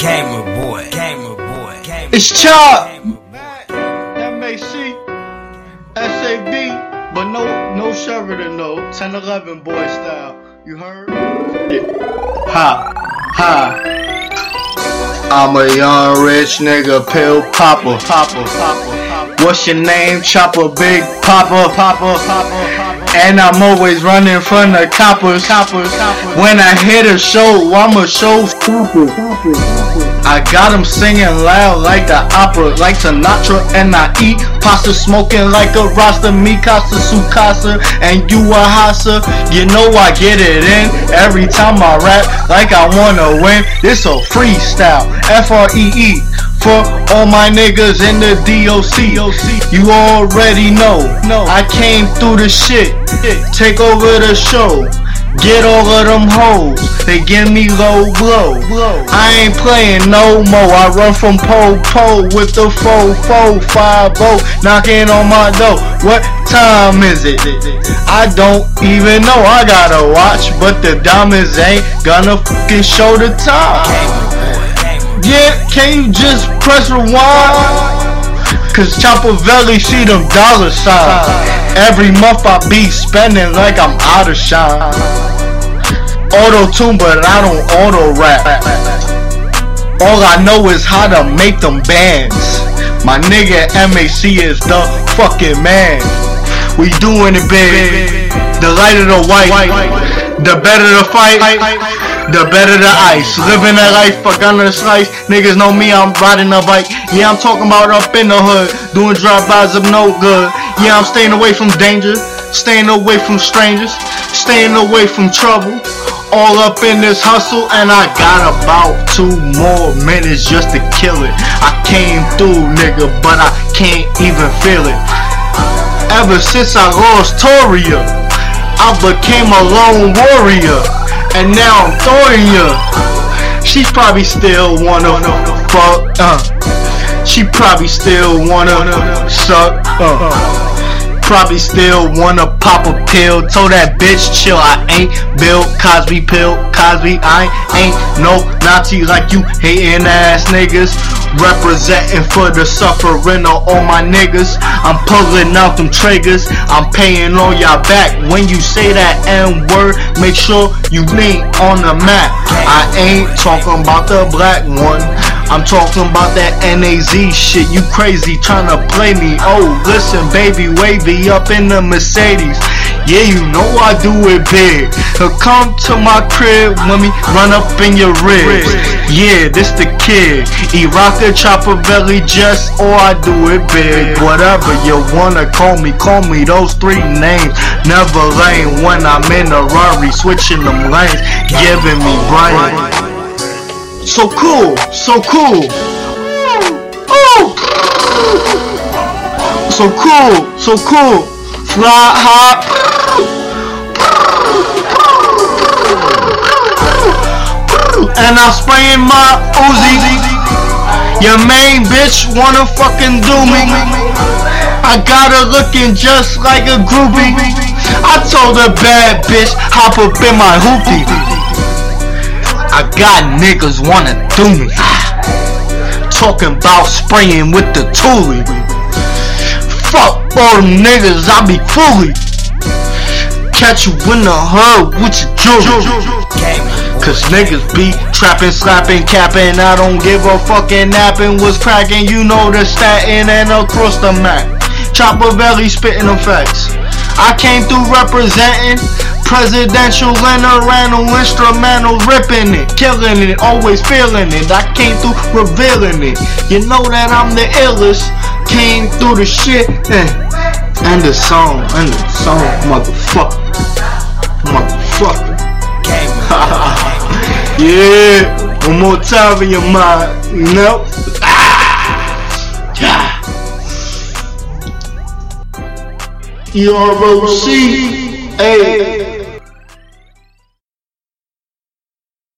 Gamer boy, gamer boy, gamer It's Chop. MAC, SAB, but no, no Sheridan, no. 1011 boy style. You heard? Ha, ha. I'm a young rich nigga, pill popper, popper, popper. What's your name? Chopper, big popper, popper, popper. And I'm always running from the coppers, coppers. When I hit a show, I'm a show stopper. I got 'em singing loud like the opera, like Sinatra, and I eat pasta smoking like a Rasta, me casa su casa, and you a hassa. You know I get it in every time I rap, like I wanna win. This a freestyle, F R E E. For all my niggas in the DOC, you already know. I came through the shit, take over the show. Get all of them hoes, they give me low blow. I ain't playing no more. I run from pole pole with the four four five oh, knocking on my door. What time is it? I don't even know. I gotta watch, but the diamonds ain't gonna fucking show the time. Yeah, can you just press rewind? Cause Choppaveli see them dollar signs. Every month I be spending like I'm out of shine. Auto tune, but I don't auto rap. All I know is how to make them bands. My nigga MAC is the fucking man. We doing it big. The light of the white, the better the fight, the better the ice. Living that life, fuck on the slice. Niggas know me, I'm riding a bike. Yeah, I'm talking about up in the hood, doing drive-bys of no good. Yeah, I'm staying away from danger, staying away from strangers, staying away from trouble. All up in this hustle, and I got about two more minutes just to kill it. I came through, nigga, but I can't even feel it. Ever since I lost Toria, I became a lone warrior, and now I'm Thoria. She probably still wanna fuck, uh. She probably still wanna suck, uh. Probably still wanna pop a pill. Told that bitch chill. I ain't Bill Cosby pill. Cosby, I ain't no Nazi like you hating ass niggas. Representing for the suffering of all my niggas. I'm pulling out them triggers. I'm paying on y'all back. When you say that N word, make sure you lean on the map. I ain't talking about the black one. I'm talking about that NAZ shit. You crazy trying to play me. Oh, listen, baby, wavy up in the Mercedes. Yeah, you know I do it big. So come to my crib me run up in your ribs. Yeah, this the kid. Iraka Choppaveli just or I do it big. Whatever you wanna call me, call me those three names. Never lame when I'm in a Rari, switching them lanes, giving me brain. So cool, so cool. So cool, so cool. Fly high. And I'm spraying my Uzi. Your main bitch wanna fucking do me. I got her looking just like a groupie. I told her bad bitch hop up in my hoopty. I got niggas wanna do me. Talking about spraying with the toolie. Fuck all them niggas, I be fully. Catch you in the hood with your jewelry. Cause niggas be trapping, slapping, capping. I don't give a fucking napping. What's cracking? You know the statin and across the map. Choppaveli spitting them facts. I came through representing presidential and Randall instrumental, ripping it, killing it, always feeling it. I came through revealing it. You know that I'm the illest. Came through the shit eh. and the song, and the song, motherfucker, motherfucker. yeah, one more time in your mind, know. Ah, yeah. E R O C. Hey.